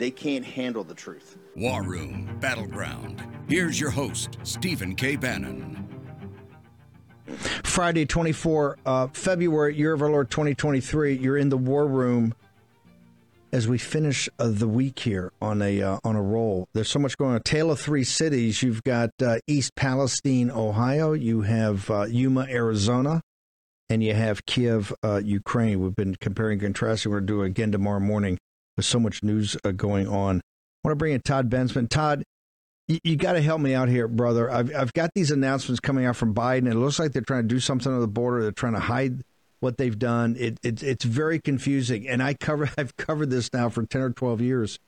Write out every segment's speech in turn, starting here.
they can't handle the truth. War Room Battleground. Here's your host, Stephen K. Bannon. Friday, 24 uh, February, year of our Lord 2023. You're in the war room as we finish uh, the week here on a uh, on a roll. There's so much going on. Tale of three cities. You've got uh, East Palestine, Ohio. You have uh, Yuma, Arizona, and you have Kiev, uh, Ukraine. We've been comparing and contrasting. We're going to do it again tomorrow morning. So much news uh, going on. I want to bring in Todd Bensman. Todd, you, you got to help me out here, brother. I've I've got these announcements coming out from Biden. It looks like they're trying to do something on the border. They're trying to hide what they've done. It, it it's very confusing, and I cover I've covered this now for ten or twelve years.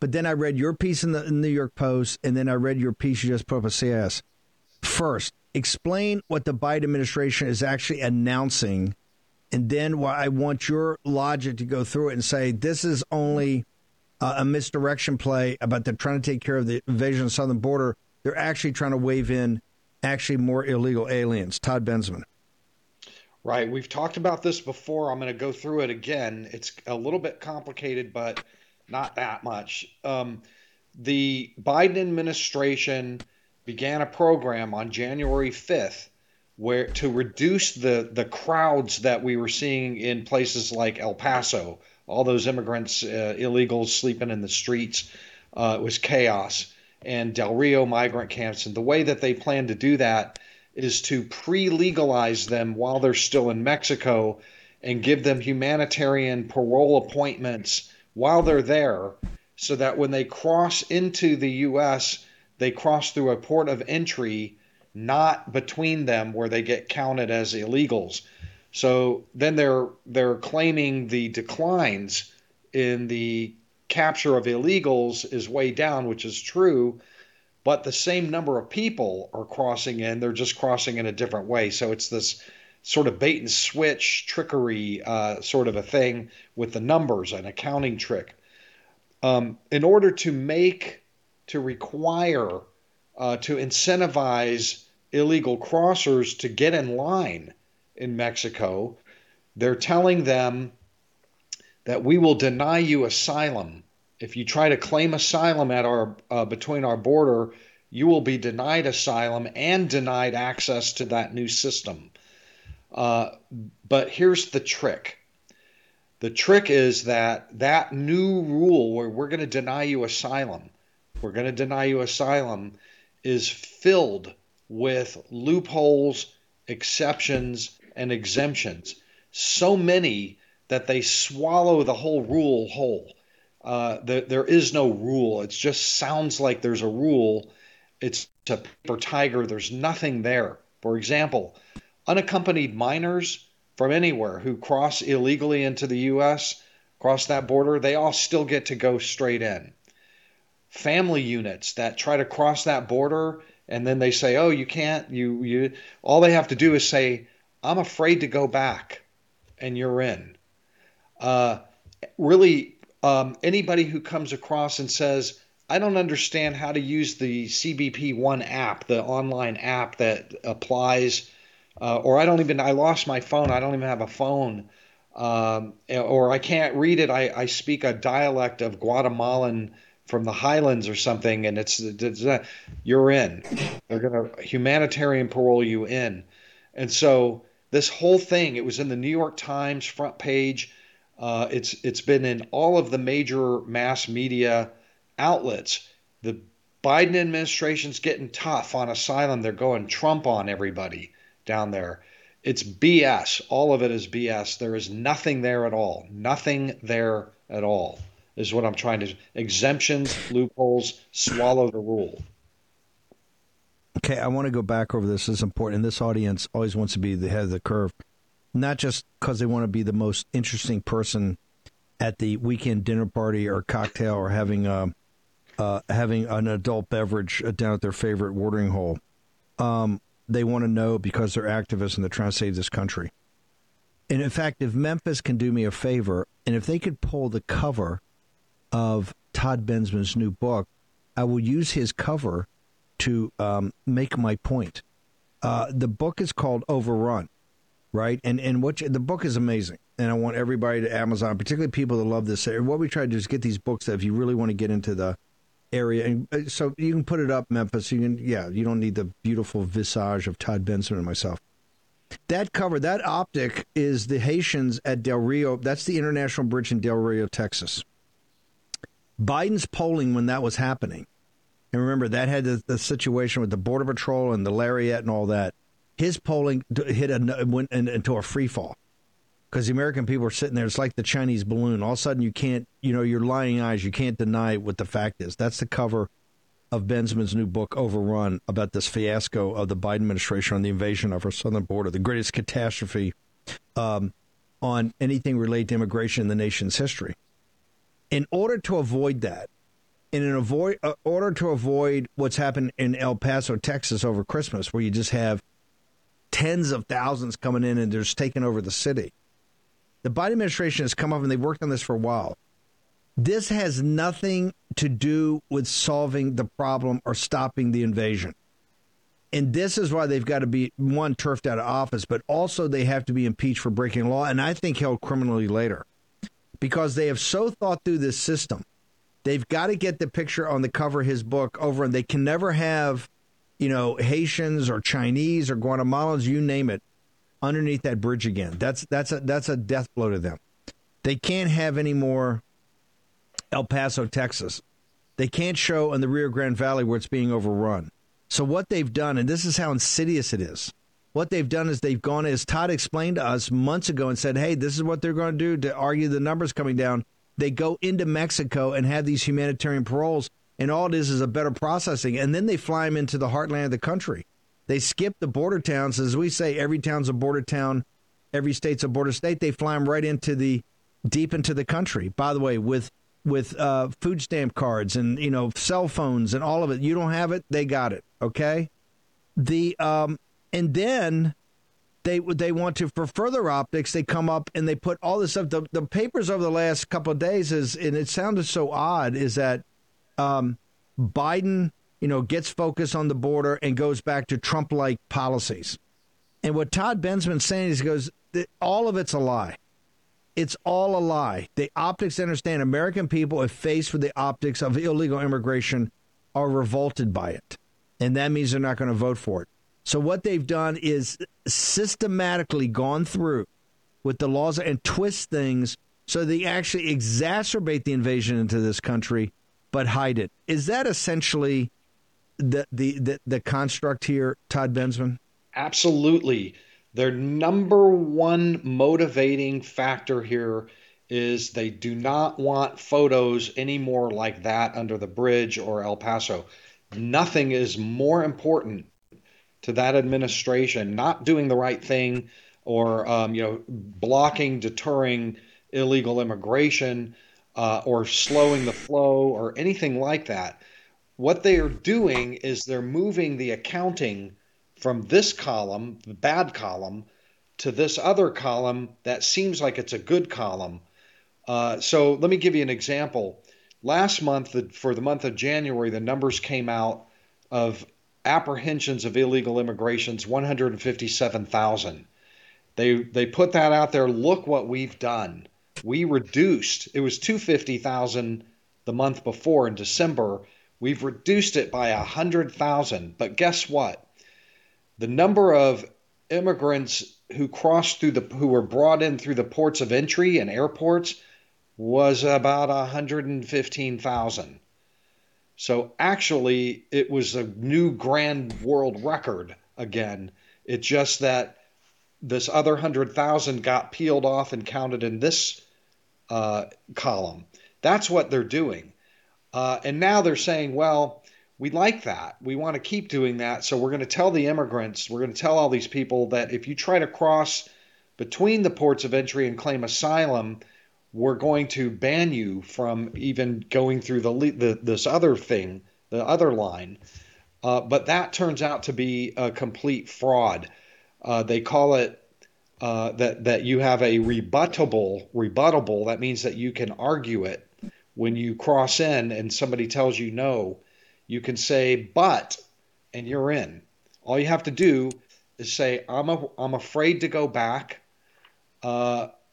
But then I read your piece in the, in New York Post, and then I read your piece you just put up at CIS. First, explain what the Biden administration is actually announcing, and then why I want your logic to go through it and say this is only uh, a misdirection play about they're trying to take care of the invasion of the southern border. They're actually trying to wave in actually more illegal aliens. Todd Bensman. Right. We've talked about this before. I'm going to go through it again. It's a little bit complicated, but not that much. Um, the Biden administration began a program on January 5th where to reduce the the crowds that we were seeing in places like El Paso, all those immigrants, uh, illegals sleeping in the streets. Uh, it was chaos. And Del Rio migrant camps. And the way that they plan to do that is to pre legalize them while they're still in Mexico and give them humanitarian parole appointments while they're there so that when they cross into the U.S., they cross through a port of entry, not between them where they get counted as illegals. So then they're they're claiming the declines in the capture of illegals is way down, which is true, but the same number of people are crossing in. They're just crossing in a different way. So it's this sort of bait and switch trickery uh, sort of a thing with the numbers, an accounting trick. Um, in order to make, to require, uh, to incentivize illegal crossers to get in line in Mexico, they're telling them that we will deny you asylum. If you try to claim asylum at our uh, between our border, you will be denied asylum and denied access to that new system. Uh, but here's the trick. The trick is that that new rule where we're going to deny you asylum, we're going to deny you asylum, is filled with loopholes, exceptions, and exemptions. So many that they swallow the whole rule whole. Uh, there, there is no rule. It just sounds like there's a rule. It's a paper tiger. There's nothing there. For example, unaccompanied minors from anywhere who cross illegally into the U.S., cross that border, they all still get to go straight in. Family units that try to cross that border and then they say, "Oh, you can't." You you all they have to do is say, "I'm afraid to go back," and you're in. Uh, really, um, anybody who comes across and says, I don't understand how to use the CBP One app, the online app that applies, uh, or I don't even, I lost my phone. I don't even have a phone. Um, or I can't read it. I, I speak a dialect of Guatemalan from the highlands or something, and it's, it's you're in. They're going to humanitarian parole you in. And so this whole thing, it was in the New York Times front page. Uh, it's it's been in all of the major mass media outlets. The Biden administration's getting tough on asylum. They're going Trump on everybody down there. It's BS. All of it is BS. There is nothing there at all. Nothing there at all is what I'm trying to. Do. Exemptions, loopholes, swallow the rule. Okay, I want to go back over this. This is important. And this audience always wants to be the head of the curve not just because they want to be the most interesting person at the weekend dinner party or cocktail or having a, uh, having an adult beverage down at their favorite watering hole. Um, they want to know because they're activists and they're trying to save this country. And in fact, if Memphis can do me a favor, and if they could pull the cover of Todd Bensman's new book, I will use his cover to um, make my point. Uh, the book is called Overrun, right? And and what you, the book is amazing, and I want everybody to Amazon, particularly people that love this. What we try to do is get these books that if you really want to get into the area, and uh, so you can put it up, Memphis. You can, yeah, you don't need the beautiful visage of Todd Bensman and myself. That cover, that optic is the Haitians at Del Rio. That's the International Bridge in Del Rio, Texas. Biden's polling when that was happening and remember, that had the, the situation with the Border Patrol and the Lariat and all that. His polling hit a, went into a free fall because the American people are sitting there. It's like the Chinese balloon. All of a sudden, you can't, you know, your lying eyes, you can't deny what the fact is. That's the cover of Bensman's new book, Overrun, about this fiasco of the Biden administration on the invasion of our southern border, the greatest catastrophe um, on anything related to immigration in the nation's history. In order to avoid that, in an avoid uh, order to avoid what's happened in El Paso, Texas over Christmas, where you just have tens of thousands coming in and they're just taking over the city. The Biden administration has come up and they've worked on this for a while. This has nothing to do with solving the problem or stopping the invasion. And this is why they've got to be one turfed out of office, but also they have to be impeached for breaking law and I think held criminally later. Because they have so thought through this system They've got to get the picture on the cover of his book over, and they can never have, you know, Haitians or Chinese or Guatemalans, you name it, underneath that bridge again. That's that's a that's a death blow to them. They can't have any more El Paso, Texas. They can't show in the Rio Grande Valley where it's being overrun. So what they've done, and this is how insidious it is. What they've done is they've gone, as Todd explained to us months ago, and said, "Hey, this is what they're going to do to argue the numbers coming down." They go into Mexico and have these humanitarian paroles, and all it is is a better processing. And then they fly them into the heartland of the country. They skip the border towns. As we say, every town's a border town, every state's a border state. They fly them right into the deep into the country. By the way, with with uh, food stamp cards and you know cell phones and all of it. You don't have it, they got it. Okay, the um, and then they they want to for further optics they come up and they put all this stuff. The, the papers over the last couple of days is and it sounded so odd is that um, biden you know gets focused on the border and goes back to trump like policies. And what todd bensman's saying is he goes all of it's a lie. It's all a lie. The optics understand american people if faced with the optics of illegal immigration are revolted by it. And that means they're not going to vote for it so what they've done is systematically gone through with the laws and twist things so they actually exacerbate the invasion into this country but hide it. Is that essentially the the the, the construct here, Todd Bensman? Absolutely. Their number one motivating factor here is they do not want photos anymore like that under the bridge or El Paso. Nothing is more important to that administration not doing the right thing or um, you know blocking, deterring illegal immigration uh, or slowing the flow or anything like that. What they are doing is they're moving the accounting from this column, the bad column, to this other column that seems like it's a good column. Uh, so let me give you an example. Last month, for the month of January, the numbers came out of apprehensions of illegal immigrations 157,000. They they put that out there. Look what we've done. We reduced. It was 250,000 the month before in December. We've reduced it by 100,000. But guess what? The number of immigrants who crossed through the who were brought in through the ports of entry and airports was about 115,000. So actually, it was a new grand world record again. It's just that this other 100,000 got peeled off and counted in this uh, column. That's what they're doing. Uh, and now they're saying, well, we like that. We want to keep doing that. So we're going to tell the immigrants, we're going to tell all these people that if you try to cross between the ports of entry and claim asylum, we're going to ban you from even going through the, the this other thing, the other line. Uh, but that turns out to be a complete fraud. Uh, they call it uh, that that you have a rebuttable rebuttable. That means that you can argue it when you cross in and somebody tells you no. You can say but, and you're in. All you have to do is say I'm a, I'm afraid to go back.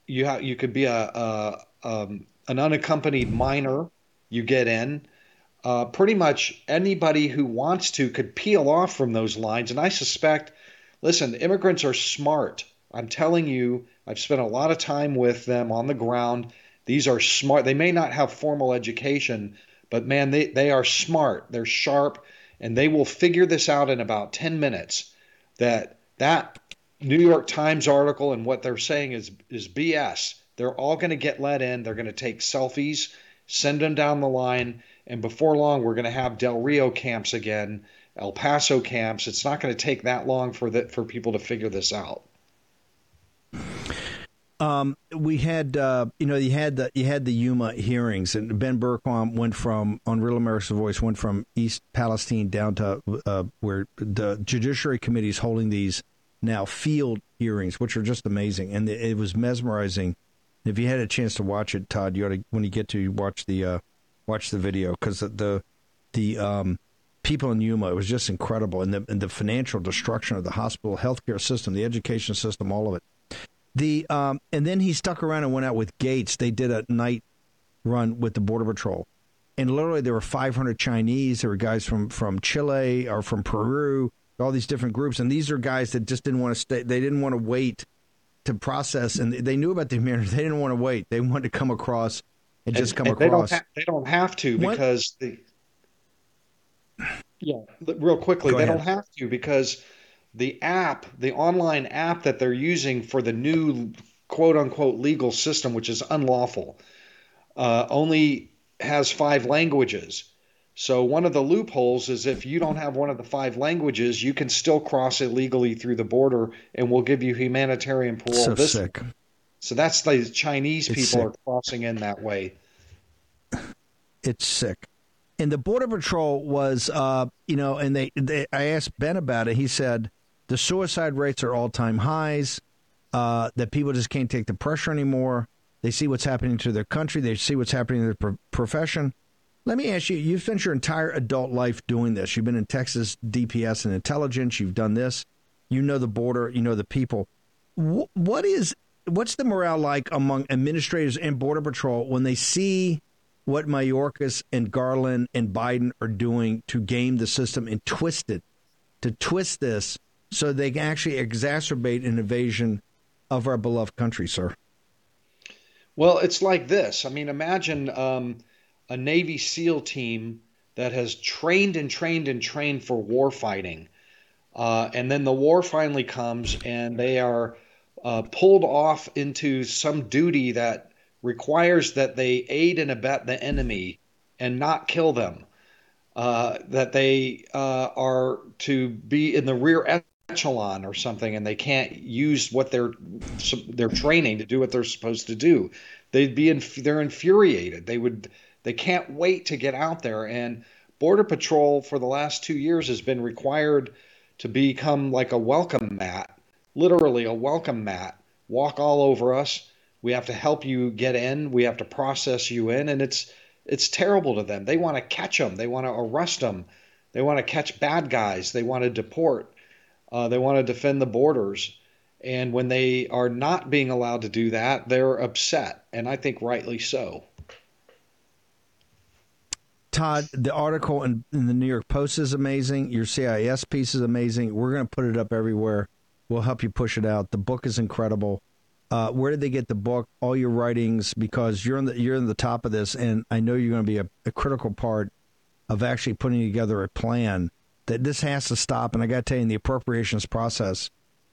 You have you could be a, a um, an unaccompanied minor. You get in. Uh, pretty much anybody who wants to could peel off from those lines, and I suspect. Listen, immigrants are smart. I'm telling you, I've spent a lot of time with them on the ground. These are smart. They may not have formal education, but man, they, they are smart. They're sharp, and they will figure this out in about 10 minutes. That that New York Times article and what they're saying is is BS. They're all going to get let in. They're going to take selfies, send them down the line, and before long, we're going to have Del Rio camps again, El Paso camps. It's not going to take that long for the, for people to figure this out. Um, we had, uh, you know, you had the you had the Yuma hearings, and Ben Bergquam went from on Real America's Voice went from East Palestine down to uh, where the Judiciary Committee is holding these now field hearings, which are just amazing, and it was mesmerizing. If you had a chance to watch it, Todd, you ought to when you get to watch the uh, watch the video because the the, the um, people in Yuma it was just incredible, and the and the financial destruction of the hospital, healthcare system, the education system, all of it. The um, and then he stuck around and went out with Gates. They did a night run with the Border Patrol, and literally there were 500 Chinese. There were guys from from Chile or from Peru, all these different groups, and these are guys that just didn't want to stay. They didn't want to wait to process, and they knew about the humanity. They didn't want to wait. They wanted to come across and just come and across. They don't, ha- they don't have to because the yeah, real quickly, Go they ahead. don't have to because the app, the online app that they're using for the new quote unquote legal system, which is unlawful, uh, only has five languages. So one of the loopholes is if you don't have one of the five languages, you can still cross illegally through the border, and we'll give you humanitarian parole. so This- sick. So that's the Chinese It's people sick. are crossing in that way. It's sick. And the border patrol was, uh, you know, and they, they, I asked Ben about it. He said the suicide rates are all time highs. Uh, that people just can't take the pressure anymore. They see what's happening to their country. They see what's happening to their pro- profession. Let me ask you: You've spent your entire adult life doing this. You've been in Texas DPS and intelligence. You've done this. You know the border. You know the people. What is what's the morale like among administrators and border patrol when they see what Mayorkas and Garland and Biden are doing to game the system and twist it, to twist this so they can actually exacerbate an invasion of our beloved country, sir. Well, it's like this. I mean, imagine um, a Navy SEAL team that has trained and trained and trained for war fighting. Uh, and then the war finally comes and they are uh, pulled off into some duty that requires that they aid and abet the enemy and not kill them. Uh, that they uh, are to be in the rear echelon or something, and they can't use what they're their training to do what they're supposed to do. They'd be in, they're infuriated. They would they can't wait to get out there. And Border Patrol for the last two years has been required to become like a welcome mat, literally a welcome mat. Walk all over us. We have to help you get in. We have to process you in, and it's it's terrible to them. They want to catch them. They want to arrest them. They want to catch bad guys. They want to deport. Uh, they want to defend the borders. And when they are not being allowed to do that, they're upset, and I think rightly so. Todd, the article in, in the New York Post is amazing. Your CIS piece is amazing. We're going to put it up everywhere. We'll help you push it out. The book is incredible. Uh, where did they get the book? All your writings, because you're in the you're in the top of this, and I know you're going to be a, a critical part of actually putting together a plan that this has to stop. And I got to tell you, in the appropriations process,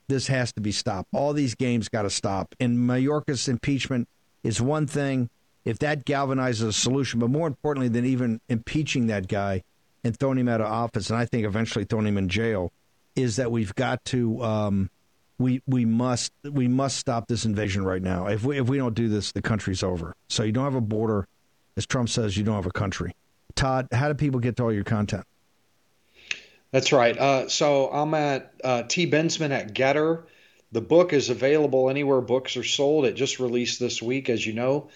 this has to be stopped. All these games got to stop. And Mayorkas impeachment is one thing if that galvanizes a solution, but more importantly than even impeaching that guy and throwing him out of office, and I think eventually throwing him in jail, is that we've got to um, we we must we must stop this invasion right now. If we if we don't do this, the country's over. So you don't have a border, as Trump says, you don't have a country. Todd, how do people get to all your content? That's right. Uh, so I'm at uh, T. Bensman at Gettr. The book is available anywhere books are sold. It just released this week, as you know.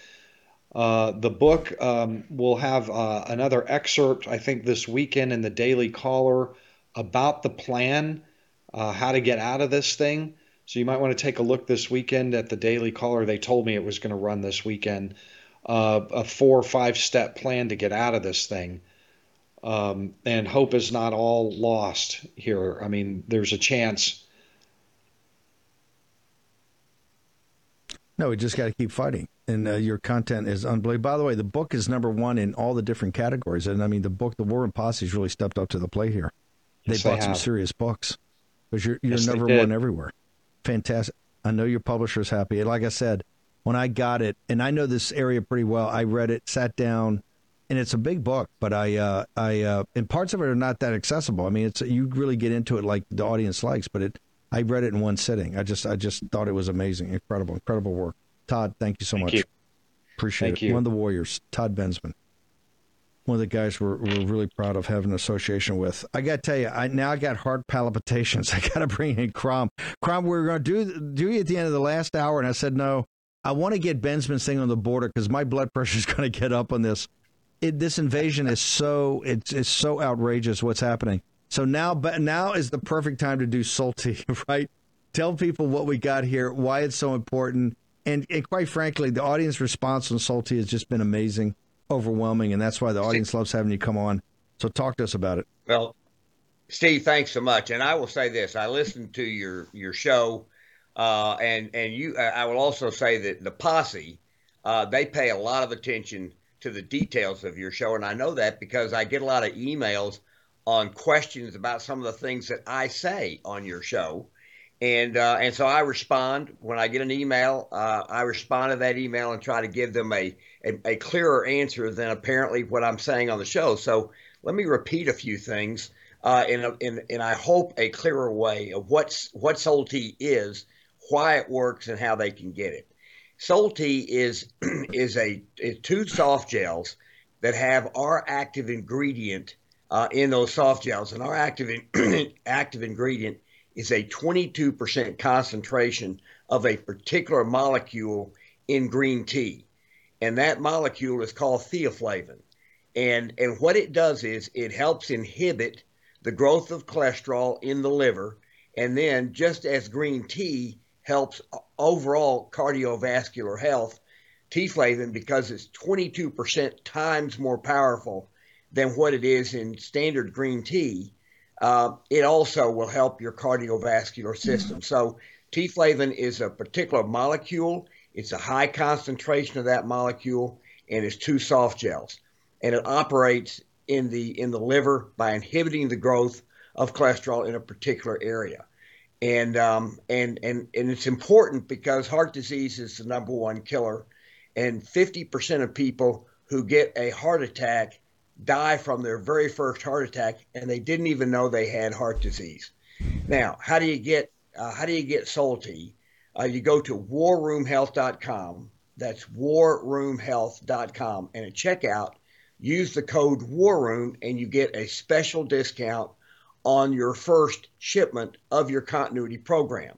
Uh, the book um, will have uh, another excerpt, I think, this weekend in the Daily Caller about the plan, uh, how to get out of this thing. So you might want to take a look this weekend at the Daily Caller. They told me it was going to run this weekend. Uh, a four or five step plan to get out of this thing. Um, and hope is not all lost here. I mean, there's a chance. No, we just got to keep fighting. And uh, your content is unbelievable. By the way, the book is number one in all the different categories. And I mean, the book, The War Room Posse, has really stepped up to the plate here. They Yes, bought they some serious books because you're, you're Yes, number one everywhere. Fantastic. I know your publisher's happy. And like I said, when I got it, and I know this area pretty well, I read it, sat down, and it's a big book, but I, uh, I, uh, and parts of it are not that accessible. I mean, it's you really get into it like the audience likes, but it, I read it in one sitting. I just, I just thought it was amazing, incredible, incredible work. Todd, thank you so Thank much. you. Appreciate Thank it. you. One of the Warriors, Todd Bensman. One of the guys we're, we're really proud of having an association with. I got to tell you, I now I got heart palpitations. I got to bring in Crom. Crom, we were going to do do you at the end of the last hour, and I said no. I want to get Bensman's thing on the border because my blood pressure is going to get up on this. It, this invasion is so it's it's so outrageous what's happening. So now, but now is the perfect time to do Sol-T, right? Tell people what we got here, why it's so important, and, and quite frankly, the audience response on Sol-T has just been amazing, overwhelming, and that's why the audience loves having you come on. So talk to us about it. Well, Steve, thanks so much. And I will say this: I listened to your your show, uh, and and you. I will also say that the posse, uh, they pay a lot of attention to the details of your show, and I know that because I get a lot of emails on questions about some of the things that I say on your show. And uh, and so I respond when I get an email. Uh, I respond to that email and try to give them a, a a clearer answer than apparently what I'm saying on the show. So let me repeat a few things uh, in, a, in in I hope a clearer way of what's what Soul is, why it works, and how they can get it. Soul is is a is two soft gels that have our active ingredient uh, in those soft gels, and our active in, active ingredient is a 22% concentration of a particular molecule in green tea, and that molecule is called theaflavin. And and what it does is it helps inhibit the growth of cholesterol in the liver, and then just as green tea helps overall cardiovascular health, T-flavin because it's 22% times more powerful than what it is in standard green tea. Uh, it also will help your cardiovascular system. So T-flavin is a particular molecule. It's a high concentration of that molecule, and it's two soft gels, and it operates in the in the liver by inhibiting the growth of cholesterol in a particular area. And um, and and and it's important because heart disease is the number one killer, and 50% of people who get a heart attack die from their very first heart attack, and they didn't even know they had heart disease. Now, how do you get uh, how do you get Sol-T? Uh, you go to warroomhealth.com. That's warroomhealth.com, and at checkout, use the code WARROOM, and you get a special discount on your first shipment of your continuity program.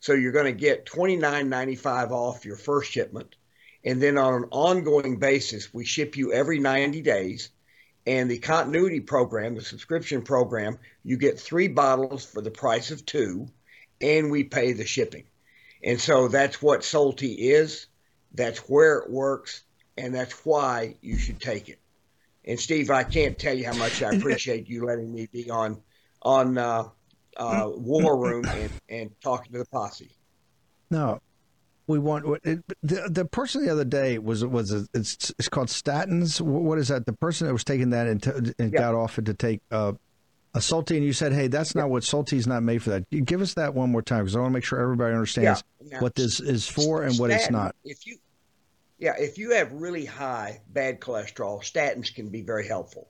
So you're going to get $29.95 off your first shipment. And then on an ongoing basis, we ship you every 90 days. And the continuity program, the subscription program, you get three bottles for the price of two, and we pay the shipping. And so that's what Sol-T is, that's where it works, and that's why you should take it. And Steve, I can't tell you how much I appreciate you letting me be on on uh, uh, War Room and, and talking to the posse. No, we want it, the the person the other day was was a, it's it's called statins. What is that? The person that was taking that and, t- and Yeah. got off it to take uh, a Sol-T, and you said, "Hey, that's not what Sol-T is not made for that." Give us that one more time because I want to make sure everybody understands Yeah. what this is for and what it's not. If you, yeah, if you have really high bad cholesterol, statins can be very helpful.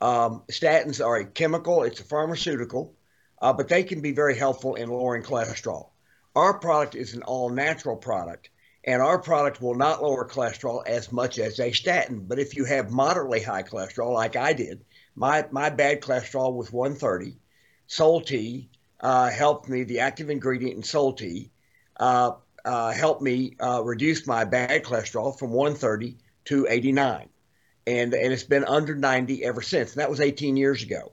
Um, statins are a chemical; it's a pharmaceutical, uh, but they can be very helpful in lowering cholesterol. Our product is an all natural product, and our product will not lower cholesterol as much as a statin. But if you have moderately high cholesterol, like I did, my, my bad cholesterol was 130, Sol-T uh, helped me, the active ingredient in Sol-T uh, uh, helped me uh, reduce my bad cholesterol from 130 to 89. And, and it's been under 90 ever since. And that was 18 years ago.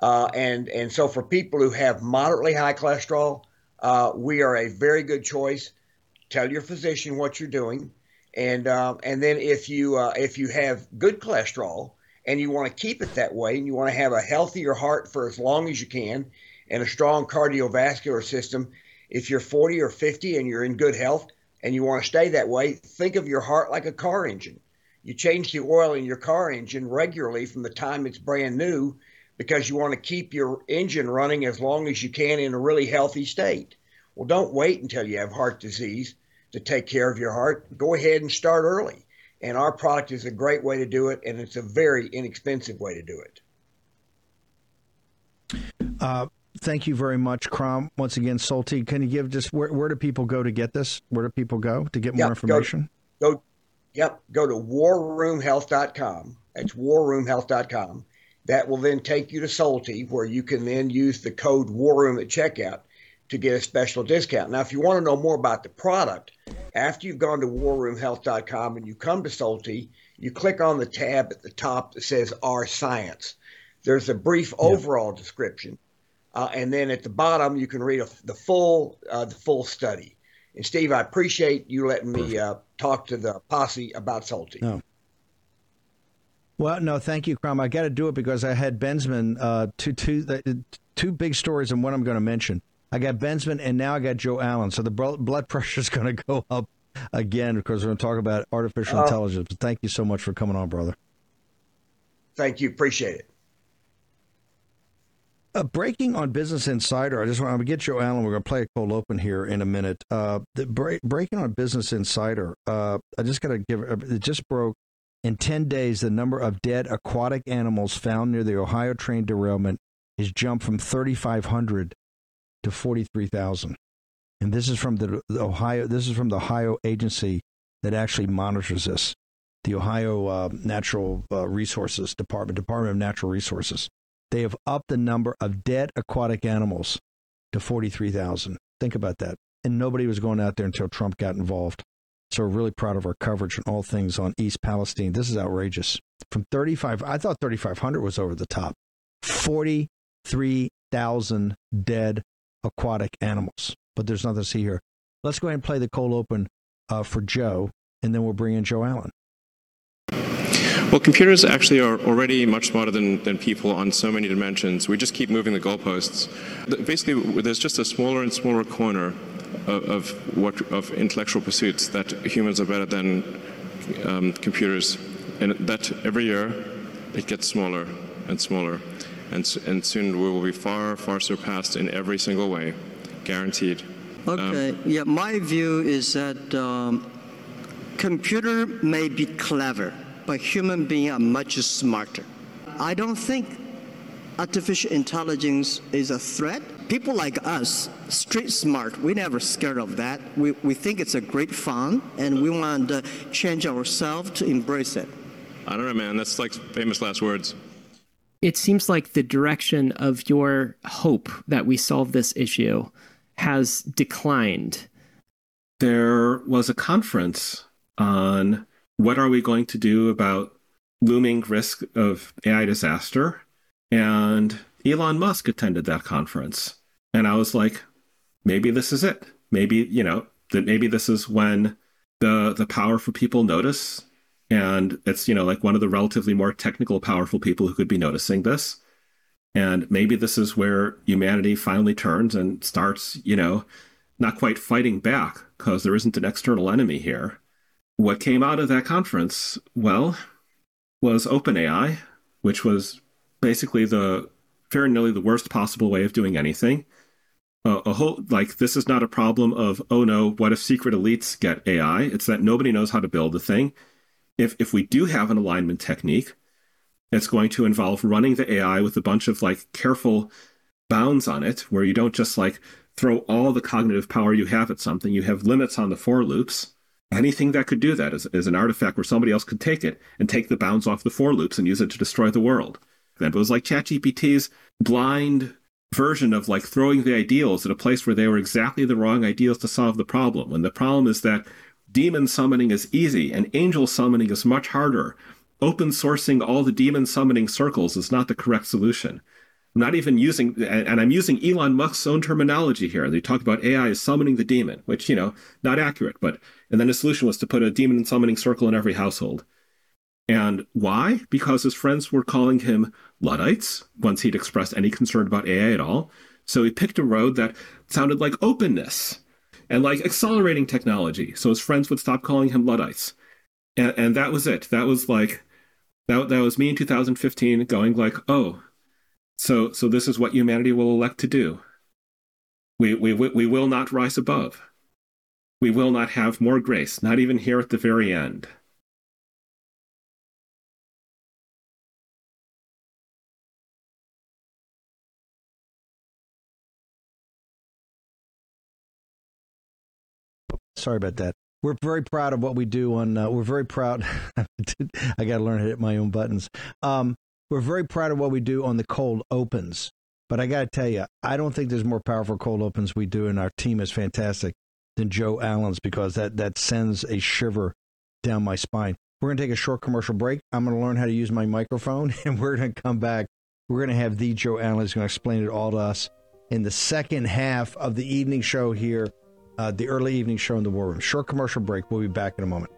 Uh, and, and so for people who have moderately high cholesterol, uh, we are a very good choice. Tell your physician what you're doing. And, and then if you, if you have good cholesterol, and you want to keep it that way and you want to have a healthier heart for as long as you can and a strong cardiovascular system if you're 40 or 50 and you're in good health and you want to stay that way think of your heart like a car engine you change the oil in your car engine regularly from the time it's brand new because you want to keep your engine running as long as you can in a really healthy state well don't wait until you have heart disease to take care of your heart go ahead and start early and our product is a great way to do it, and it's a very inexpensive way to do it. Uh, thank you very much, Crom. Once again, Sol-T, can you give just where, where do people go to get this? Where do people go to get more information? Go, go, yep, go to warroomhealth.com. That's warroomhealth.com. That will then take you to Sol-T, where you can then use the code WARROOM at checkout to get a special discount. Now, if you want to know more about the product, after you've gone to warroomhealth.com and you come to Sol-T, you click on the tab at the top that says Our Science. There's a brief yeah. overall description, uh, and then at the bottom you can read a, the full uh, the full study. And Steve, I appreciate you letting me uh, talk to the posse about Sol-T. No. Well, no, thank you, Crom. I got to do it because I had Bensman uh, two, two, two big stories and one I'm going to mention. I got Bensman, and now I got Joe Allen. So the blood pressure is going to go up again because we're going to talk about artificial uh, intelligence. But thank you so much for coming on, brother. Thank you. Appreciate it. Uh, breaking on Business Insider, I just want to get Joe Allen. We're going to play a cold open here in a minute. Uh, the break, breaking on Business Insider, uh, I just got to give it just broke. In 10 days, the number of dead aquatic animals found near the Ohio train derailment has jumped from 3,500 to 43,000. And this is from the, Ohio this is from the Ohio agency that actually monitors this. The Ohio uh, Natural uh, Resources Department, Department of Natural Resources. They have upped the number of dead aquatic animals to 43,000. Think about that. And nobody was going out there until Trump got involved. So we're really proud of our coverage on all things on East Palestine. This is outrageous. From 35, I thought 3,500 was over the top. 43,000 dead aquatic animals. But there's nothing to see here. Let's go ahead and play the cold open uh, for Joe, and then we'll bring in Joe Allen. Well, computers actually are already much smarter than, than people on so many dimensions. We just keep moving the goalposts. Basically, there's just a smaller and smaller corner of, what of intellectual pursuits that humans are better than um, computers, and that every year it gets smaller and smaller and, and soon we will be far, far surpassed in every single way, guaranteed. Okay, um, yeah, my view is that um, computer may be clever, but human beings are much smarter. I don't think artificial intelligence is a threat. People like us, street smart, we never scared of that. We, we think it's a great fun, and we want to change ourselves to embrace it. I don't know, man. That's like famous last words it seems like the direction of your hope that we solve this issue has declined. There was a conference on what are we going to do about looming risk of AI disaster, and Elon Musk attended that conference. And I was like, maybe this is it. Maybe, you know, that maybe this is when the the powerful people notice and it's you know like one of the relatively more technical powerful people who could be noticing this and maybe this is where humanity finally turns and starts you know not quite fighting back because there isn't an external enemy here what came out of that conference well was openai which was basically the and nearly the worst possible way of doing anything uh, a whole like this is not a problem of oh no what if secret elites get ai it's that nobody knows how to build the thing if if we do have an alignment technique, it's going to involve running the AI with a bunch of like careful bounds on it, where you don't just like throw all the cognitive power you have at something. You have limits on the for loops. Anything that could do that is, is an artifact where somebody else could take it and take the bounds off the for loops and use it to destroy the world. That was like ChatGPT's blind version of like throwing the ideals at a place where they were exactly the wrong ideals to solve the problem. When the problem is that demon summoning is easy and angel summoning is much harder. Open sourcing all the demon summoning circles is not the correct solution. I'm not even using, and I'm using Elon Musk's own terminology here. They talk about AI as summoning the demon, which, you know, not accurate, but, and then the solution was to put a demon summoning circle in every household. And why? Because his friends were calling him Luddites once he'd expressed any concern about AI at all. So he picked a road that sounded like openness and like accelerating technology. So his friends would stop calling him Luddites. And, and that was it. That was like, that, that was me in 2015 going like, oh, so, so this is what humanity will elect to do. We, we, we will not rise above. We will not have more grace, not even here at the very end. Sorry about that. We're very proud of what we do on. Uh, we're very proud. I got to learn to hit my own buttons. Um, we're very proud of what we do on the cold opens. But I got to tell you, I don't think there's more powerful cold opens we do, and our team is fantastic than Joe Allen's because that that sends a shiver down my spine. We're going to take a short commercial break. I'm going to learn how to use my microphone, and we're going to come back. We're going to have the Joe Allen is going to explain it all to us in the second half of the evening show here uh, the early evening show in the War Room. Short commercial break. We'll be back in a moment.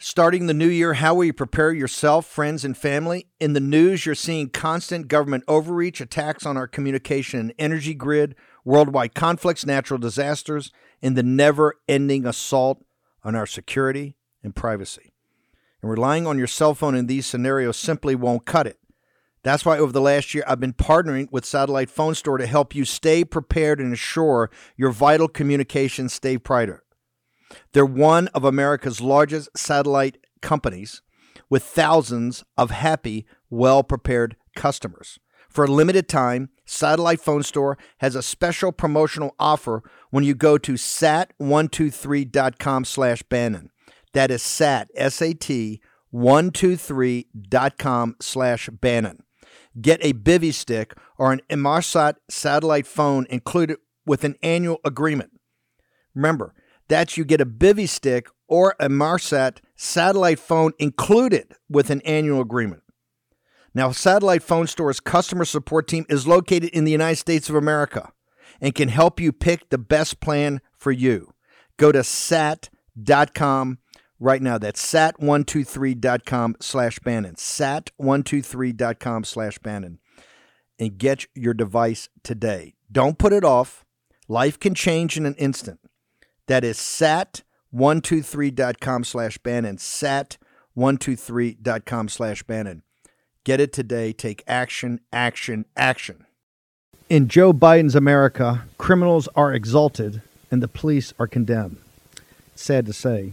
Starting the new year, how will you prepare yourself, friends, and family? In the news, you're seeing constant government overreach, attacks on our communication and energy grid, worldwide conflicts, natural disasters, and the never ending assault on our security and privacy. And relying on your cell phone in these scenarios simply won't cut it. That's why over the last year, I've been partnering with Satellite Phone Store to help you stay prepared and ensure your vital communications stay private. They're one of America's largest satellite companies with thousands of happy, well prepared customers. For a limited time, Satellite Phone Store has a special promotional offer when you go to sat123.com slash Bannon. That is sat, S-A-T, 123.com slash Bannon. Get a Bivy stick or an Inmarsat satellite phone included with an annual agreement. Remember, that's you get a Bivy stick or an Inmarsat satellite phone included with an annual agreement. Now, Satellite Phone Store's customer support team is located in the United States of America and can help you pick the best plan for you. Go to sat.com right now. That's sat123.com slash Bannon. Sat123.com slash Bannon. And get your device today. Don't put it off. Life can change in an instant. That is sat123.com slash Bannon. Sat123.com slash Bannon. Get it today. Take action, action, action. In Joe Biden's America, criminals are exalted and the police are condemned. sad to say,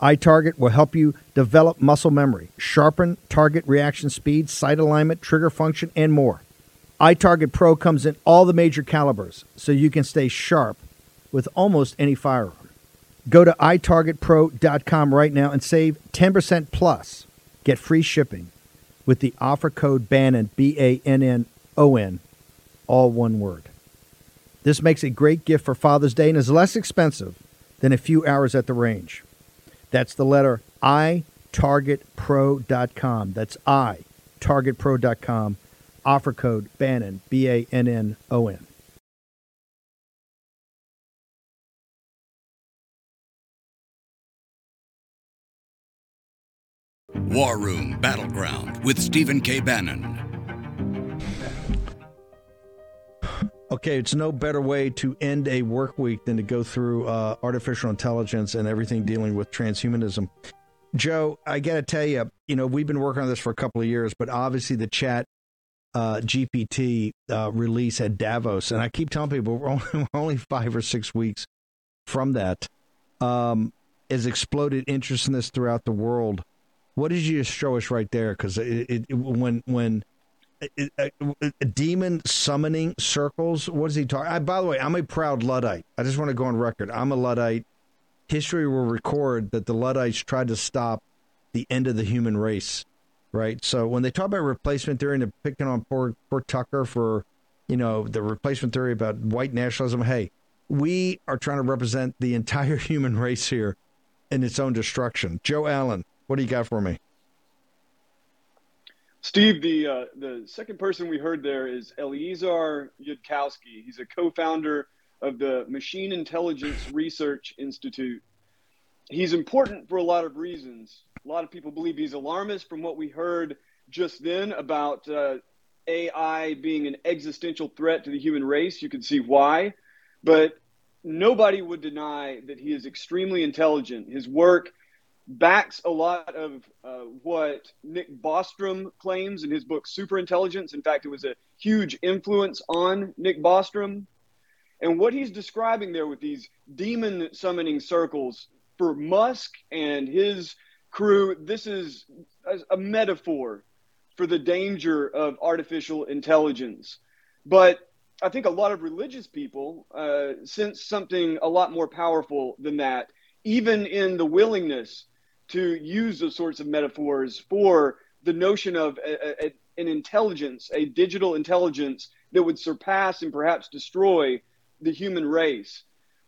iTarget will help you develop muscle memory, sharpen target reaction speed, sight alignment, trigger function, and more. iTarget Pro comes in all the major calibers, so you can stay sharp with almost any firearm. Go to itargetpro.com right now and save 10% plus. Get free shipping with the offer code BANNON, B A N N O N, all one word. This makes a great gift for Father's Day and is less expensive than a few hours at the range. That's the letter I, targetpro.com. That's I, targetpro.com. Offer code BANNON, B A N N O N. War Room Battleground with Stephen K. Bannon. Okay, it's no better way to end a work week than to go through uh, artificial intelligence and everything dealing with transhumanism. Joe, I got to tell you, you know, we've been working on this for a couple of years, but obviously the chat uh, GPT uh, release at Davos, and I keep telling people we're only, we're only five or six weeks from that, um, has exploded interest in this throughout the world. What did you just show us right there? Because it, it, when when Uh, uh, uh, demon summoning circles, what is he talking? by the way, I'm a proud Luddite. I just want to go on record. I'm a Luddite. History will record that the Luddites tried to stop the end of the human race right? So when they talk about replacement theory and they're picking on poor poor Tucker for, you know, the replacement theory about white nationalism, hey, we are trying to represent the entire human race here in its own destruction. Joe Allen, what do you got for me? Steve, the uh, the second person we heard there is Eliezer Yudkowsky. He's a co-founder of the Machine Intelligence Research Institute. He's important for a lot of reasons. A lot of people believe he's alarmist from what we heard just then about uh, AI being an existential threat to the human race. You can see why. But nobody would deny that he is extremely intelligent. His work backs a lot of uh, what Nick Bostrom claims in his book Superintelligence. In fact, it was a huge influence on Nick Bostrom. And what he's describing there with these demon summoning circles for Musk and his crew, this is a, metaphor for the danger of artificial intelligence. But I think a lot of religious people uh, sense something a lot more powerful than that, even in the willingness to use those sorts of metaphors for the notion of a, a, an intelligence, a digital intelligence that would surpass and perhaps destroy the human race.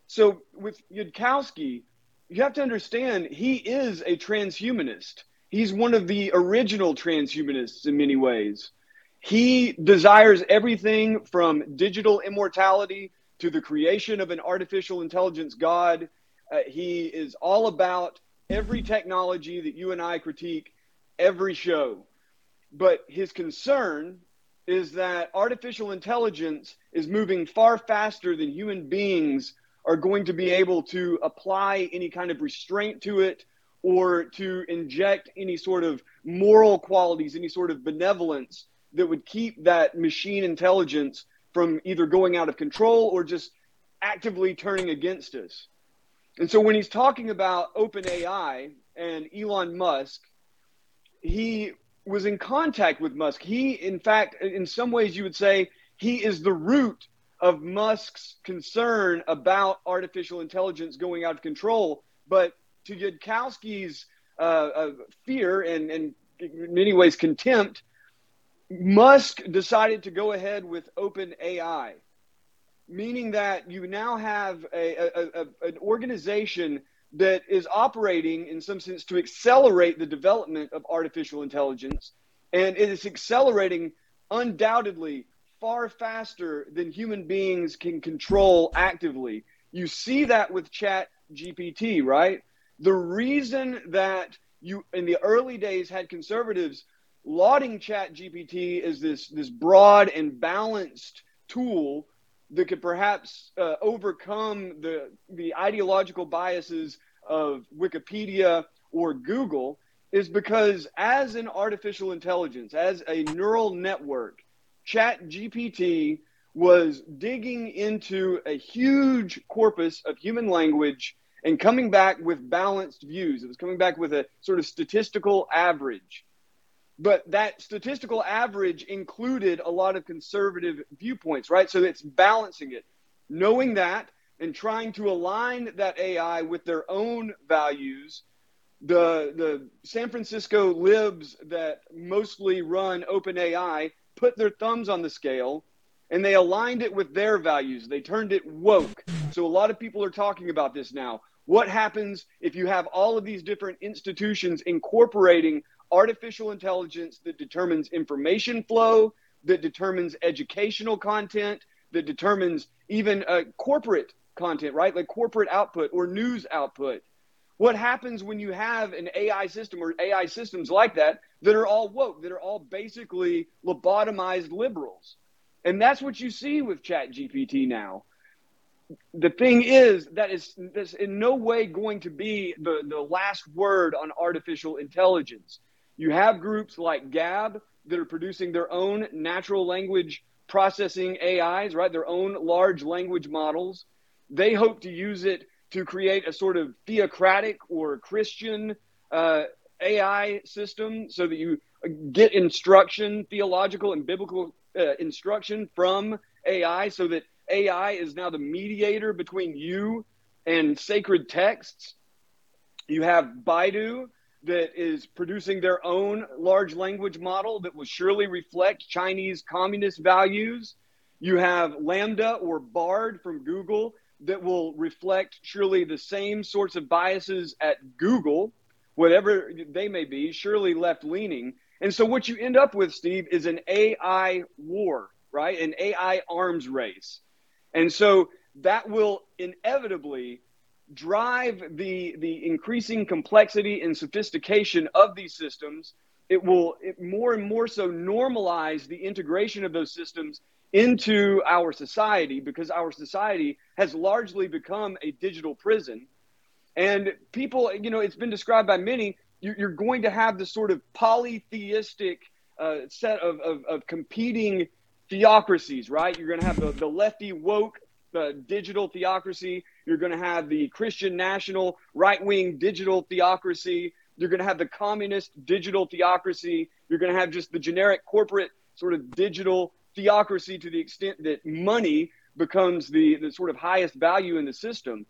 So with Yudkowsky, you have to understand he is a transhumanist. He's one of the original transhumanists in many ways. He desires everything from digital immortality to the creation of an artificial intelligence God. Uh, he is all about every technology that you and I critique every show. But his concern is that artificial intelligence is moving far faster than human beings are going to be able to apply any kind of restraint to it or to inject any sort of moral qualities, any sort of benevolence that would keep that machine intelligence from either going out of control or just actively turning against us. And so when he's talking about OpenAI and Elon Musk, he was in contact with Musk. He, in fact, in some ways, you would say he is the root of Musk's concern about artificial intelligence going out of control. But to Yudkowsky's uh, uh, fear and, and in many ways contempt, Musk decided to go ahead with open AI, meaning that you now have a, a, a, an organization that is operating in some sense to accelerate the development of artificial intelligence. And it is accelerating undoubtedly far faster than human beings can control actively. You see that with Chat GPT, right? The reason that you in the early days had conservatives lauding Chat GPT as this this broad and balanced tool that could perhaps uh, overcome the the ideological biases of Wikipedia or Google is because as an artificial intelligence, as a neural network, Chat GPT was digging into a huge corpus of human language and coming back with balanced views. It was coming back with a sort of statistical average. But that statistical average included a lot of conservative viewpoints, right? So it's balancing it. Knowing that and trying to align that AI with their own values. The, the San Francisco libs that mostly run OpenAI put their thumbs on the scale and they aligned it with their values. They turned it woke. So a lot of people are talking about this now. What happens if you have all of these different institutions incorporating artificial intelligence that determines information flow, that determines educational content, that determines even uh, corporate content, right? Like corporate output or news output. What happens when you have an AI system or AI systems like that that are all woke, that are all basically lobotomized liberals? And that's what you see with ChatGPT now. The thing is that is that's in no way going to be the, the last word on artificial intelligence. You have groups like Gab that are producing their own natural language processing AIs, right? Their own large language models. They hope to use it to create a sort of theocratic or Christian uh, AI system so that you get instruction, theological and biblical uh, instruction from AI so that AI is now the mediator between you and sacred texts. You have Baidu that is producing their own large language model that will surely reflect Chinese communist values. You have LaMDA or Bard from Google that will reflect surely the same sorts of biases at Google, whatever they may be, surely left leaning. And so what you end up with, Steve, is an AI war, right? An AI arms race. And so that will inevitably drive the, the increasing complexity and sophistication of these systems. It will it more and more so normalize the integration of those systems into our society because our society has largely become a digital prison. And people, you know, it's been described by many, you're going to have this sort of polytheistic uh, set of, of, of, competing theocracies, right? You're going to have the, the lefty woke uh, digital theocracy. You're going to have the Christian national right wing digital theocracy. You're going to have the communist digital theocracy. You're going to have just the generic corporate sort of digital theocracy to the extent that money becomes the, the sort of highest value in the system.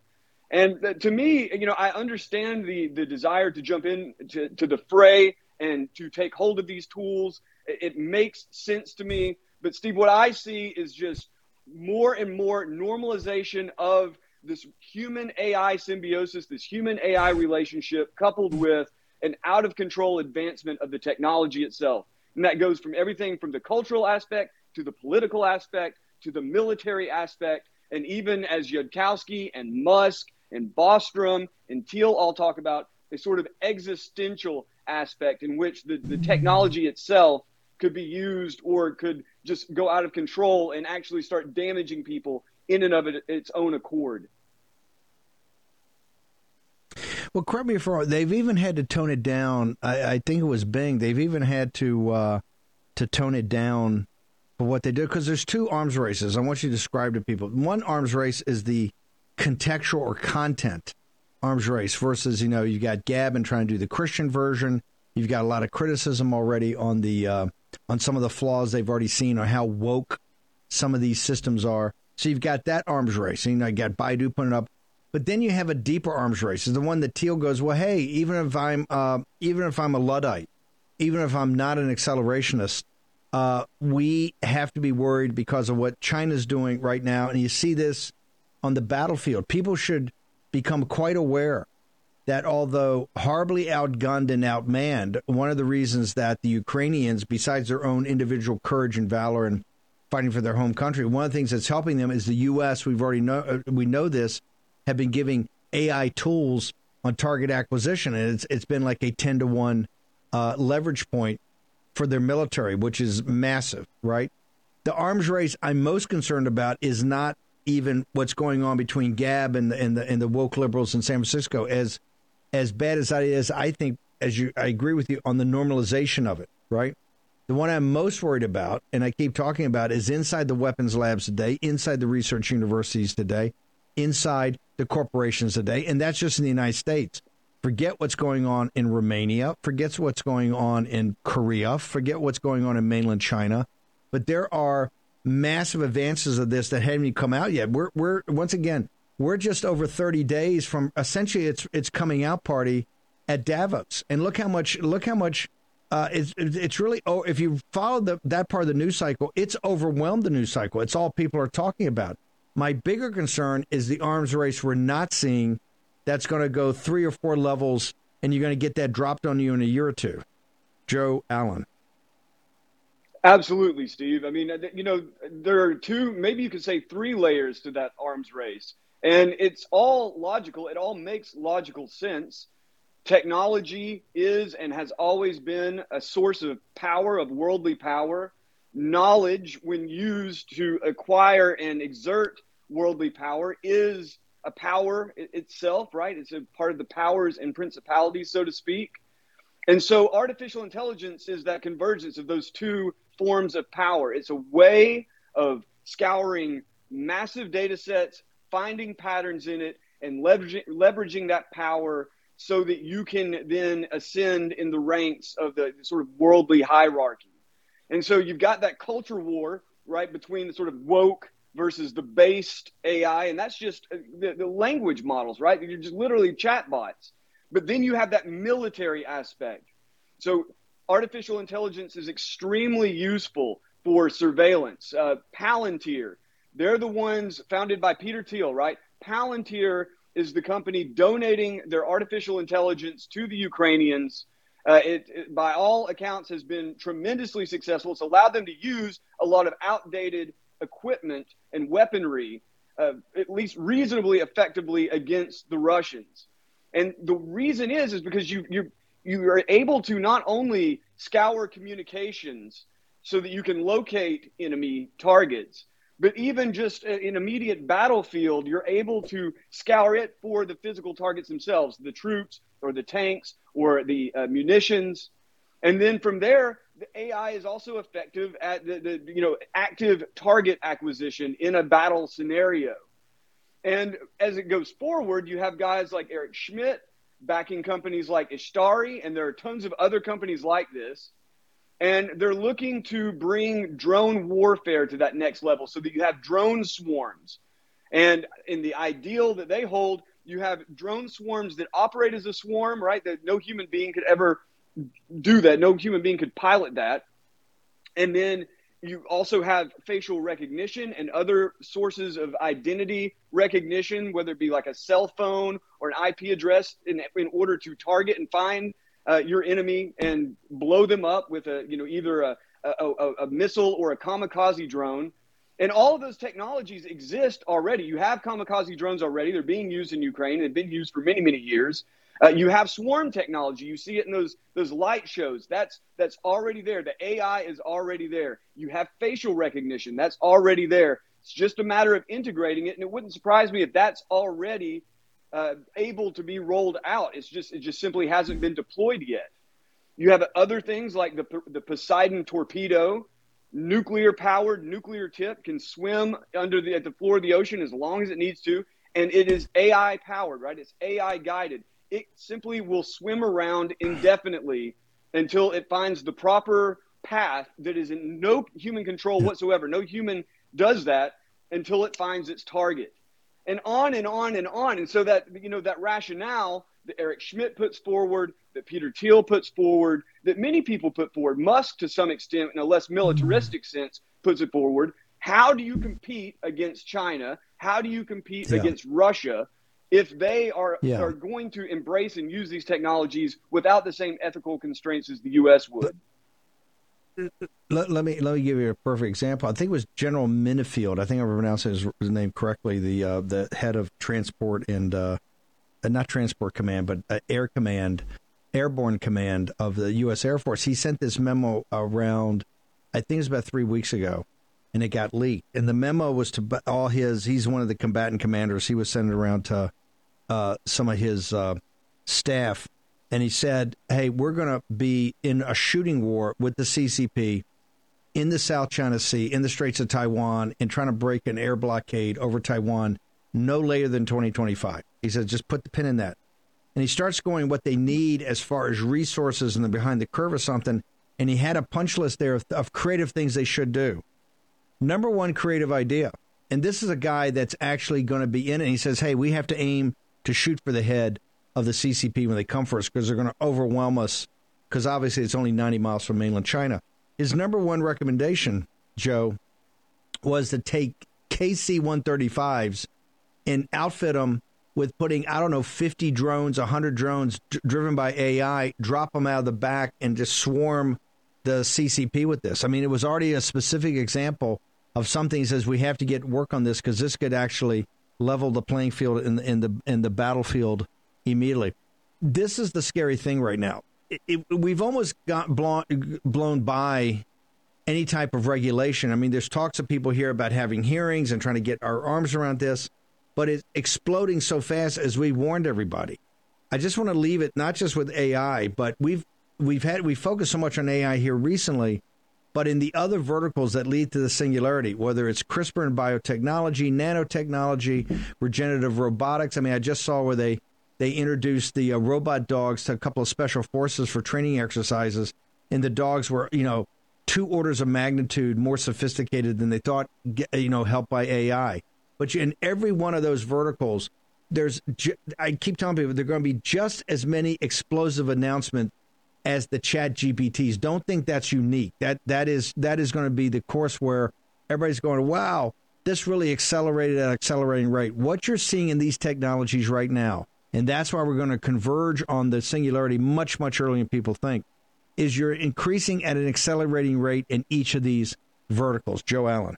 And to me, you know, I understand the, the desire to jump in to, to the fray and to take hold of these tools. It, it makes sense to me. But, Steve, what I see is just more and more normalization of this human AI symbiosis, this human AI relationship, coupled with an out of control advancement of the technology itself. And that goes from everything from the cultural aspect to the political aspect, to the military aspect, and even as Yudkowsky and Musk and Bostrom and Thiel all talk about a sort of existential aspect in which the, the technology itself could be used or could just go out of control and actually start damaging people in and of it, its own accord. Well, correct me if I'm wrong. They've even had to tone it down. I, I think it was Bing. They've even had to uh, to tone it down for what they do because there's two arms races. I want you to describe to people. One arms race is the contextual or content arms race versus you know you got Gab trying to do the Christian version. You've got a lot of criticism already on the uh, on some of the flaws they've already seen or how woke some of these systems are. So you've got that arms race. And, you got Baidu putting up, but then you have a deeper arms race. Is the one that Thiel goes, well, hey, even if I'm uh, even if I'm a luddite, even if I'm not an accelerationist, uh, we have to be worried because of what China's doing right now. And you see this on the battlefield. People should become quite aware that although horribly outgunned and outmanned, one of the reasons that the Ukrainians, besides their own individual courage and valor and fighting for their home country, one of the things that's helping them is the U.S. We've already know uh, we know this have been giving AI tools on target acquisition, and it's it's been like a ten to one uh, leverage point for their military, which is massive, right? The arms race I'm most concerned about is not even what's going on between Gab and the, and the, and the woke liberals in San Francisco. As as bad as that is, I think as you I agree with you on the normalization of it, right? The one I'm most worried about, and I keep talking about, is inside the weapons labs today, inside the research universities today, inside the corporations today, and that's just in the United States. Forget what's going on in Romania. Forget what's going on in Korea. Forget what's going on in mainland China. But there are massive advances of this that haven't even come out yet. We're, we're once again, we're just over 30 days from essentially its its coming out party at Davos, and look how much look how much uh, it's it's really oh if you follow the, that part of the news cycle, it's overwhelmed the news cycle. It's all people are talking about. My bigger concern is the arms race we're not seeing that's going to go three or four levels, and you're going to get that dropped on you in a year or two. Joe Allen. Absolutely, Steve. I mean, you know, there are two, maybe you could say three layers to that arms race. And it's all logical. It all makes logical sense. Technology is and has always been a source of power, of worldly power. Knowledge, when used to acquire and exert worldly power, is a power itself, right? It's a part of the powers and principalities, so to speak. And so artificial intelligence is that convergence of those two forms of power. It's a way of scouring massive data sets, finding patterns in it, and leveraging, leveraging that power so that you can then ascend in the ranks of the sort of worldly hierarchy. And so you've got that culture war, right, between the sort of woke versus the based AI, and that's just uh, the, the language models, right? You're just literally chatbots. But then you have that military aspect. So artificial intelligence is extremely useful for surveillance. Uh, Palantir, they're the ones founded by Peter Thiel, right? Palantir is the company donating their artificial intelligence to the Ukrainians. Uh, it, it, by all accounts, has been tremendously successful. It's allowed them to use a lot of outdated equipment and weaponry, uh, at least reasonably effectively against the Russians. And the reason is is because you you you are able to not only scour communications so that you can locate enemy targets, but even just in immediate battlefield, you're able to scour it for the physical targets themselves, the troops or the tanks or the uh, munitions. And then from there, the AI is also effective at the, the you know active target acquisition in a battle scenario. And as it goes forward, you have guys like Eric Schmidt backing companies like Istari, and there are tons of other companies like this. And they're looking to bring drone warfare to that next level so that you have drone swarms. And in the ideal that they hold, you have drone swarms that operate as a swarm, right? That no human being could ever do that. No human being could pilot that. And then you also have facial recognition and other sources of identity recognition, whether it be like a cell phone or an IP address, in, in order to target and find uh, your enemy and blow them up with a you know either a, a, a, missile or a kamikaze drone. And all of those technologies exist already. You have kamikaze drones already. They're being used in Ukraine. They've been used for many, many years. Uh, you have swarm technology. You see it in those those light shows. That's that's already there. The AI is already there. You have facial recognition. That's already there. It's just a matter of integrating it, and it wouldn't surprise me if that's already uh, able to be rolled out. It's just it just simply hasn't been deployed yet. You have other things like the the Poseidon torpedo, nuclear powered, nuclear tip, can swim under the at the floor of the ocean as long as it needs to, and it is AI powered. Right? It's AI guided it simply will swim around indefinitely until it finds the proper path that is in no human control whatsoever. No human does that until it finds its target. And on and on and on. And so that you know that rationale that Eric Schmidt puts forward, that Peter Thiel puts forward, that many people put forward, Musk to some extent in a less militaristic sense puts it forward. How do you compete against China? How do you compete yeah. against Russia? if they are yeah. are going to embrace and use these technologies without the same ethical constraints as the U.S. would. Let, let, me let me give you a perfect example. I think it was General Minifield. I think I pronounced his, his name correctly. The uh, the head of transport and uh, not transport command, but uh, air command, airborne command of the U.S. Air Force. He sent this memo around. I think it was about three weeks ago, and it got leaked. And the memo was to all his. He's one of the combatant commanders. He was sending around to uh, some of his uh, staff, and he said, "Hey, we're going to be in a shooting war with the CCP in the South China Sea, in the Straits of Taiwan, and trying to break an air blockade over Taiwan no later than 2025." He said, "Just put the pin in that." And he starts going what they need as far as resources and the behind the curve or something. And he had a punch list there of, of creative things they should do. Number one creative idea and this is a guy that's actually going to be in it. And he says, "Hey, we have to aim to shoot for the head of the CCP when they come for us because they're going to overwhelm us because obviously it's only 90 miles from mainland China. His number one recommendation, Joe, was to take KC 135s and outfit them with putting, I don't know, 50 drones, 100 drones d- driven by AI, drop them out of the back and just swarm the CCP with this. I mean, it was already a specific example of something he says we have to get work on this because this could actually level the playing field in in the in the battlefield immediately. This is the scary thing right now. It, it, we've almost got blown, blown by any type of regulation. I mean, there's talks of people here about having hearings and trying to get our arms around this, but it's exploding so fast as we warned everybody. I just want to leave it not just with AI, but we've we've had we focused so much on AI here recently, but in the other verticals that lead to the singularity, whether it's CRISPR and biotechnology, nanotechnology, regenerative robotics. I mean, I just saw where they they introduced the uh, robot dogs to a couple of special forces for training exercises, and the dogs were you know two orders of magnitude more sophisticated than they thought, you know, helped by AI. But in every one of those verticals, there's I keep telling people there are going to be just as many explosive announcements as the chat GPTs. Don't think that's unique. That that is that is going to be the course where everybody's going, wow, this really accelerated at an accelerating rate. What you're seeing in these technologies right now, and that's why we're going to converge on the singularity much, much earlier than people think, is you're increasing at an accelerating rate in each of these verticals. Joe Allen.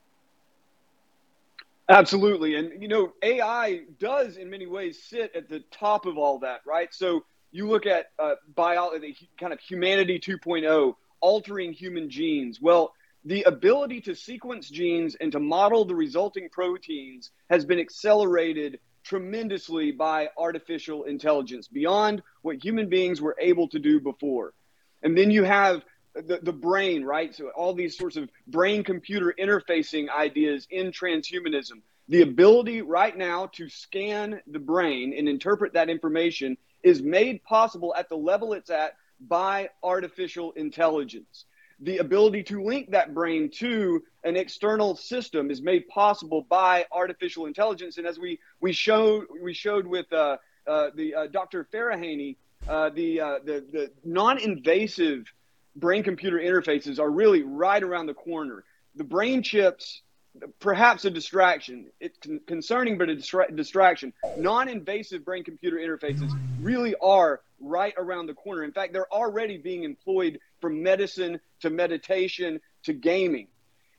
Absolutely. And, you know, AI does in many ways sit at the top of all that, right? So you look at uh, biology, kind of humanity 2.0, altering human genes. Well, the ability to sequence genes and to model the resulting proteins has been accelerated tremendously by artificial intelligence beyond what human beings were able to do before. And then you have the, the brain, right? So all these sorts of brain computer interfacing ideas in transhumanism. The ability right now to scan the brain and interpret that information is made possible at the level it's at by artificial intelligence. The ability to link that brain to an external system is made possible by artificial intelligence. And as we, we showed we showed with uh, uh, the uh, Dr. Farahany, uh, the, uh, the the non-invasive brain computer interfaces are really right around the corner. The brain chips, perhaps a distraction. It's con- concerning, but a distra- distraction. Non invasive brain computer interfaces really are right around the corner. In fact, they're already being employed from medicine to meditation to gaming.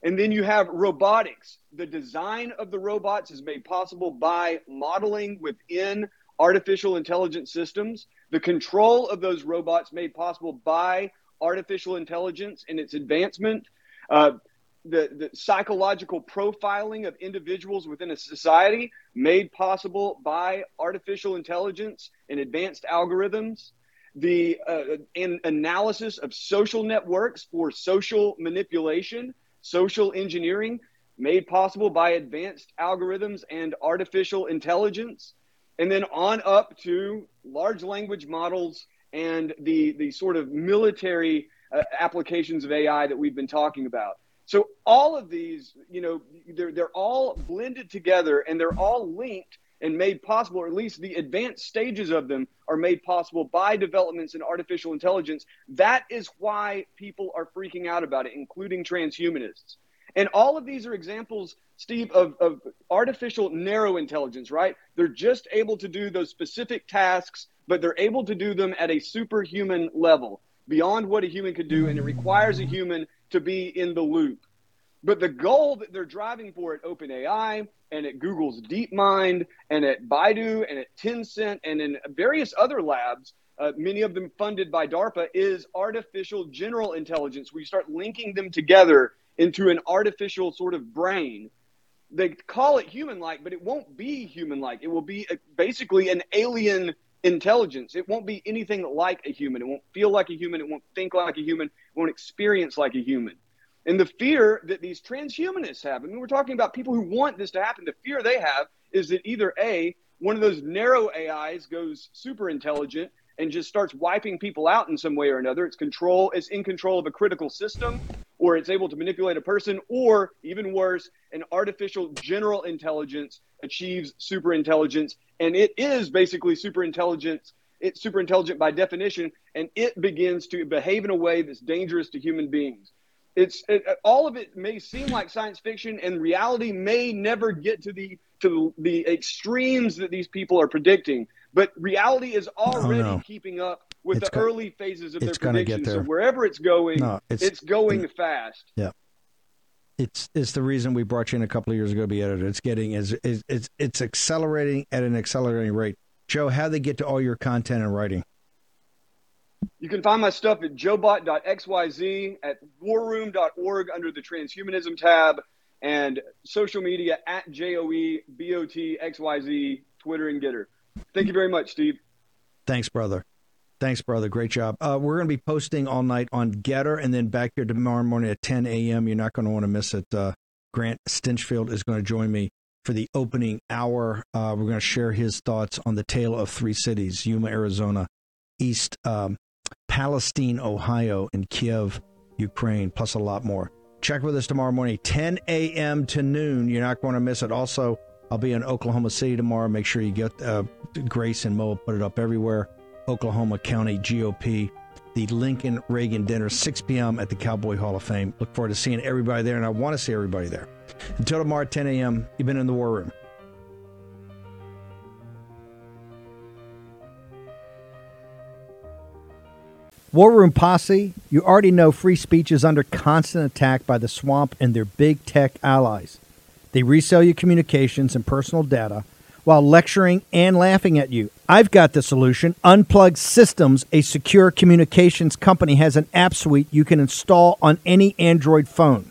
And then you have robotics. The design of the robots is made possible by modeling within artificial intelligence systems. The control of those robots made possible by artificial intelligence and its advancement, uh, the, the psychological profiling of individuals within a society made possible by artificial intelligence and advanced algorithms, the uh, an analysis of social networks for social manipulation, social engineering made possible by advanced algorithms and artificial intelligence, and then on up to large language models and the the sort of military uh, applications of AI that we've been talking about. So all of these, you know, they're they're all blended together and they're all linked and made possible, or at least the advanced stages of them are made possible by developments in artificial intelligence. That is why people are freaking out about it, including transhumanists. And all of these are examples, Steve, of, of artificial narrow intelligence, right? They're just able to do those specific tasks but they're able to do them at a superhuman level beyond what a human could do, and it requires a human to be in the loop. But the goal that they're driving for at OpenAI and at Google's DeepMind and at Baidu and at Tencent and in various other labs, uh, many of them funded by DARPA, is artificial general intelligence. where you start linking them together into an artificial sort of brain. They call it human like, but it won't be human like. It will be a, basically an alien intelligence. It won't be anything like a human. It won't feel like a human. It won't think like a human. Won't experience like a human. And the fear that these transhumanists have, I mean, we're talking about people who want this to happen. The fear they have is that either A, one of those narrow AIs goes super intelligent and just starts wiping people out in some way or another. It's control, it's in control of a critical system, or it's able to manipulate a person, or even worse, an artificial general intelligence achieves super intelligence and it is basically super intelligence it's super intelligent by definition and it begins to behave in a way that's dangerous to human beings it's it, all of it may seem like science fiction and reality may never get to the to the extremes that these people are predicting but reality is already oh, no. keeping up with it's the got, early phases of their predictions so wherever it's going no, it's, it's going it, fast yeah It's it's the reason we brought you in a couple of years ago to be editor. It's getting is it's it's accelerating at an accelerating rate. Joe, how they get to all your content and writing? You can find my stuff at joebot.xyz, at warroom.org under the transhumanism tab, and social media at J-O-E-B-O-T-X-Y-Z, Twitter and Gettr. Thank you very much, Steve. Thanks, brother. Thanks, brother. Great job. Uh, we're going to be posting all night on Gettr and then back here tomorrow morning at 10 a.m. You're not going to want to miss it. Uh, Grant Stinchfield is going to join me for the opening hour. Uh, we're going to share his thoughts on the tale of three cities Yuma, Arizona, East um, Palestine, Ohio, and Kiev, Ukraine, plus a lot more. Check with us tomorrow morning, 10 a.m. to noon. You're not going to miss it. Also, I'll be in Oklahoma City tomorrow. Make sure you get uh, Grace and Mo, put it up everywhere. Oklahoma County GOP, the Lincoln Reagan dinner, 6 p.m. at the Cowboy Hall of Fame. Look forward to seeing everybody there, and I want to see everybody there. Until tomorrow at 10 a.m., you've been in the War Room. War Room Posse, you already know free speech is under constant attack by the swamp and their big tech allies. They resell your communications and personal data while lecturing and laughing at you. I've got the solution. Unplugged Systems, a secure communications company, has an app suite you can install on any Android phone,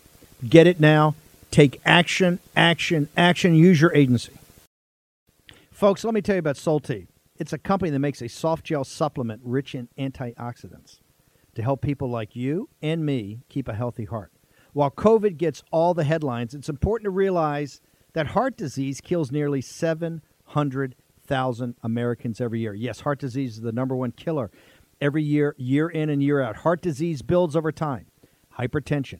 Get it now. Take action, action, action. Use your agency. Folks, let me tell you about Sol-T. It's a company that makes a soft gel supplement rich in antioxidants to help people like you and me keep a healthy heart. While COVID gets all the headlines, it's important to realize that heart disease kills nearly 700,000 Americans every year. Yes, heart disease is the number one killer every year, year in and year out. Heart disease builds over time. Hypertension,